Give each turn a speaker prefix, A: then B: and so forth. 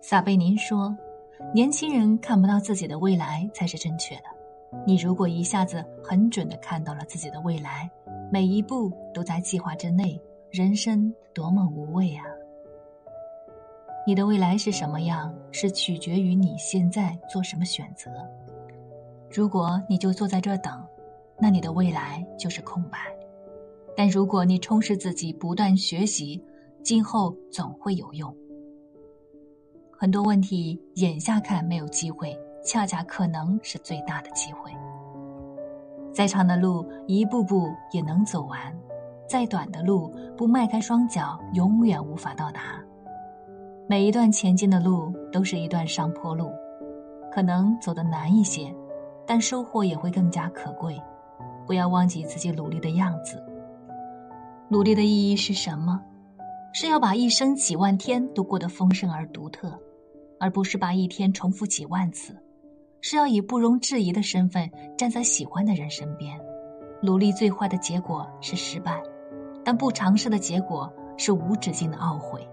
A: 撒贝宁说：“年轻人看不到自己的未来才是正确的。你如果一下子很准的看到了自己的未来，每一步都在计划之内，人生多么无畏啊！你的未来是什么样，是取决于你现在做什么选择。如果你就坐在这等，那你的未来就是空白；但如果你充实自己，不断学习，今后总会有用。”很多问题眼下看没有机会，恰恰可能是最大的机会。再长的路一步步也能走完，再短的路不迈开双脚永远无法到达。每一段前进的路都是一段上坡路，可能走得难一些，但收获也会更加可贵。不要忘记自己努力的样子。努力的意义是什么？是要把一生几万天都过得丰盛而独特。而不是把一天重复几万次，是要以不容置疑的身份站在喜欢的人身边。努力最坏的结果是失败，但不尝试的结果是无止境的懊悔。